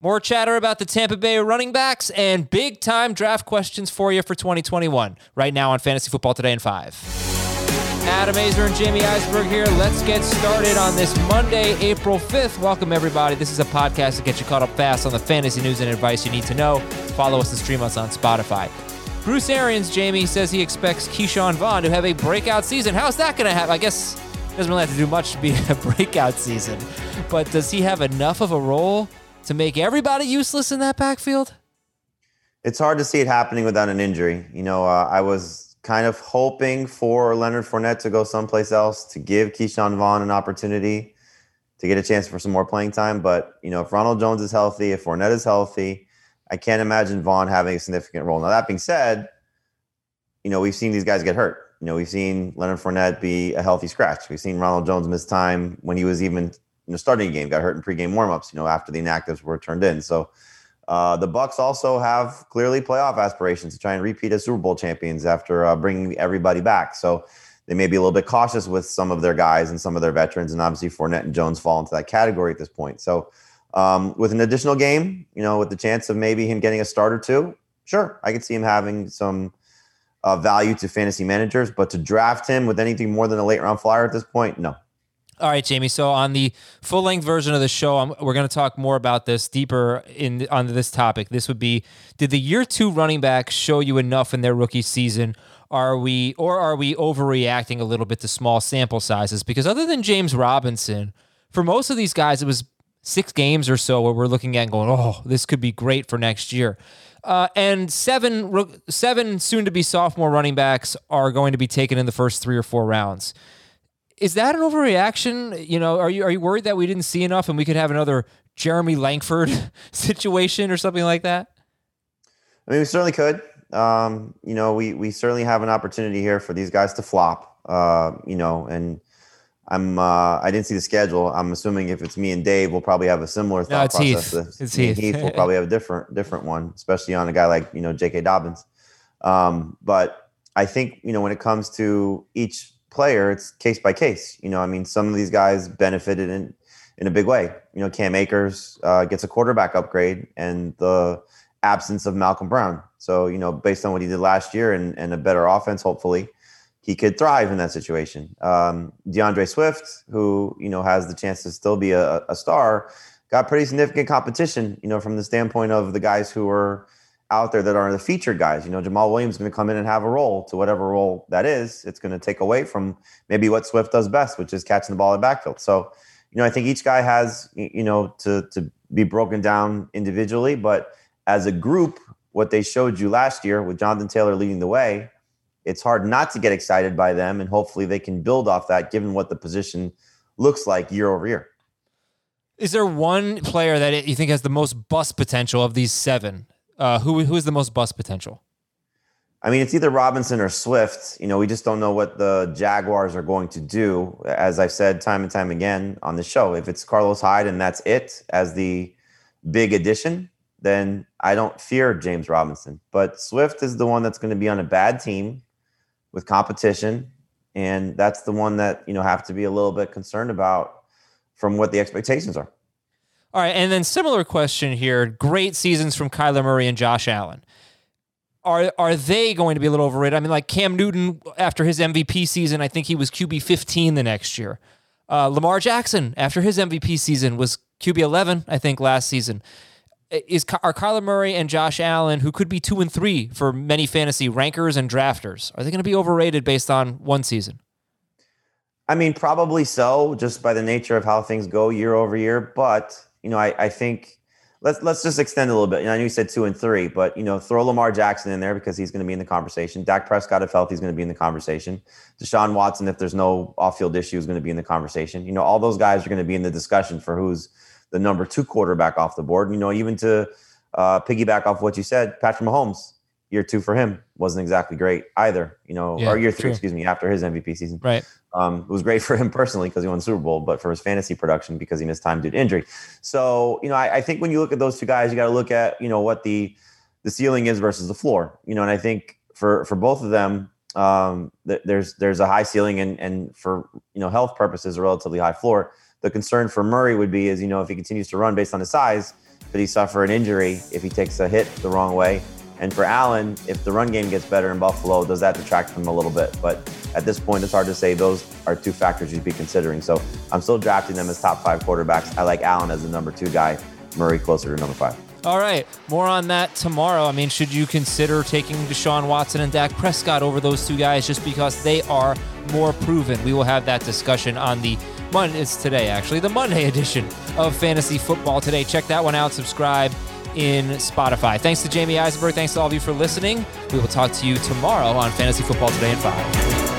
More chatter about the Tampa Bay running backs and big time draft questions for you for 2021 right now on Fantasy Football Today in 5. Adam Aizer and Jamey Eisenberg here. Let's get started on this Monday, April 5th. Welcome, everybody. This is a podcast to get you caught up fast on the fantasy news and advice you need to know. Follow us and stream us on Spotify. Bruce Arians, Jamie, says he expects Ke'Shawn Vaughn to have a breakout season. How's that going to happen? I guess doesn't really have to do much to be a breakout season. But does he have enough of a role to make everybody useless in that backfield? It's hard to see it happening without an injury. You know, uh, I was kind of hoping for Leonard Fournette to go someplace else to give Ke'Shawn Vaughn an opportunity to get a chance for some more playing time. But, you know, if Ronald Jones is healthy, if Fournette is healthy, I can't imagine Vaughn having a significant role. Now, that being said, you know, we've seen these guys get hurt. You know, we've seen Leonard Fournette be a healthy scratch. We've seen Ronald Jones miss time when he was even you starting game, got hurt in pregame warmups, you know, after the inactives were turned in. So, uh, the Bucs also have clearly playoff aspirations to try and repeat as Super Bowl champions after uh, bringing everybody back. So they may be a little bit cautious with some of their guys and some of their veterans, and obviously Fournette and Jones fall into that category at this point. So um, with an additional game, you know, with the chance of maybe him getting a start or two, sure, I could see him having some uh, value to fantasy managers. But to draft him with anything more than a late round flyer at this point, no. All right, Jamey. So on the full length version of the show, I'm, we're going to talk more about this deeper in on this topic. This would be: Did the year two running backs show you enough in their rookie season? Are we or are we overreacting a little bit to small sample sizes? Because other than James Robinson, for most of these guys, it was six games or so where we're looking at and going, "Oh, this could be great for next year." Uh, and seven, seven soon to be sophomore running backs are going to be taken in the first three or four rounds is that an overreaction? You know, are you are you worried that we didn't see enough and we could have another Jeremy Langford situation or something like that? I mean, we certainly could. Um, you know, we we certainly have an opportunity here for these guys to flop. Uh, you know, and I'm uh, I didn't see the schedule. I'm assuming if it's me and Dave, we'll probably have a similar thought no, it's process. Heath. It's Heath. Heath will probably have a different different one, especially on a guy like you know J.K. Dobbins. Um, but I think you know when it comes to each player, it's case by case. You know, I mean, some of these guys benefited in in a big way. You know, Cam Akers uh, gets a quarterback upgrade and the absence of Malcolm Brown. So, you know, based on what he did last year and, and a better offense, hopefully, he could thrive in that situation. Um, D'Andre Swift, who, you know, has the chance to still be a, a star, got pretty significant competition, you know, from the standpoint of the guys who were – out there that are the featured guys. You know, Jamaal Williams is going to come in and have a role to whatever role that is. It's going to take away from maybe what Swift does best, which is catching the ball in backfield. So, you know, I think each guy has, you know, to to be broken down individually, but as a group, what they showed you last year with Jonathan Taylor leading the way, it's hard not to get excited by them, and hopefully they can build off that, given what the position looks like year over year. Is there one player that you think has the most bust potential of these seven? Uh, who who is the most bust potential? I mean, it's either Robinson or Swift. You know, we just don't know what the Jaguars are going to do. As I've said time and time again on the show, if it's Carlos Hyde and that's it as the big addition, then I don't fear James Robinson. But Swift is the one that's going to be on a bad team with competition, and that's the one that you know have to be a little bit concerned about from what the expectations are. All right, and then similar question here. Great seasons from Kyler Murray and Josh Allen. Are are they going to be a little overrated? I mean, like Cam Newton after his MVP season, I think he was QB 15 the next year. Uh, Lamar Jackson after his MVP season was QB 11, I think, last season. Is are Kyler Murray and Josh Allen, who could be two and three for many fantasy rankers and drafters, are they going to be overrated based on one season? I mean, probably so, just by the nature of how things go year over year. But you know, I, I think let's let's just extend a little bit. You know, I know you said two and three, but you know, throw Lamar Jackson in there because he's going to be in the conversation. Dak Prescott, if healthy, he's going to be in the conversation. Deshaun Watson, if there's no off-field issue, is going to be in the conversation. You know, all those guys are going to be in the discussion for who's the number two quarterback off the board. You know, even to uh, piggyback off what you said, Patrick Mahomes, year two for him wasn't exactly great either. You know, yeah, or year three, true. excuse me, after his MVP season. Right. Um, it was great for him personally because he won the Super Bowl, but for his fantasy production because he missed time due to injury. So, you know, I, I think when you look at those two guys, you got to look at you know what the the ceiling is versus the floor. You know, and I think for for both of them, um, th- there's there's a high ceiling and and for you know health purposes, a relatively high floor. The concern for Murray would be is you know if he continues to run based on his size, could he suffer an injury if he takes a hit the wrong way? And for Allen, if the run game gets better in Buffalo, does that detract from him a little bit? But at this point, it's hard to say. Those are two factors you'd be considering. So I'm still drafting them as top five quarterbacks. I like Allen as the number two guy, Murray closer to number five. All right, more on that tomorrow. I mean, should you consider taking Deshaun Watson and Dak Prescott over those two guys just because they are more proven? We will have that discussion on the Monday. It's today, actually, the Monday edition of Fantasy Football Today. Check that one out. Subscribe in Spotify. Thanks to Jamey Eisenberg. Thanks to all of you for listening. We will talk to you tomorrow on Fantasy Football Today in 5.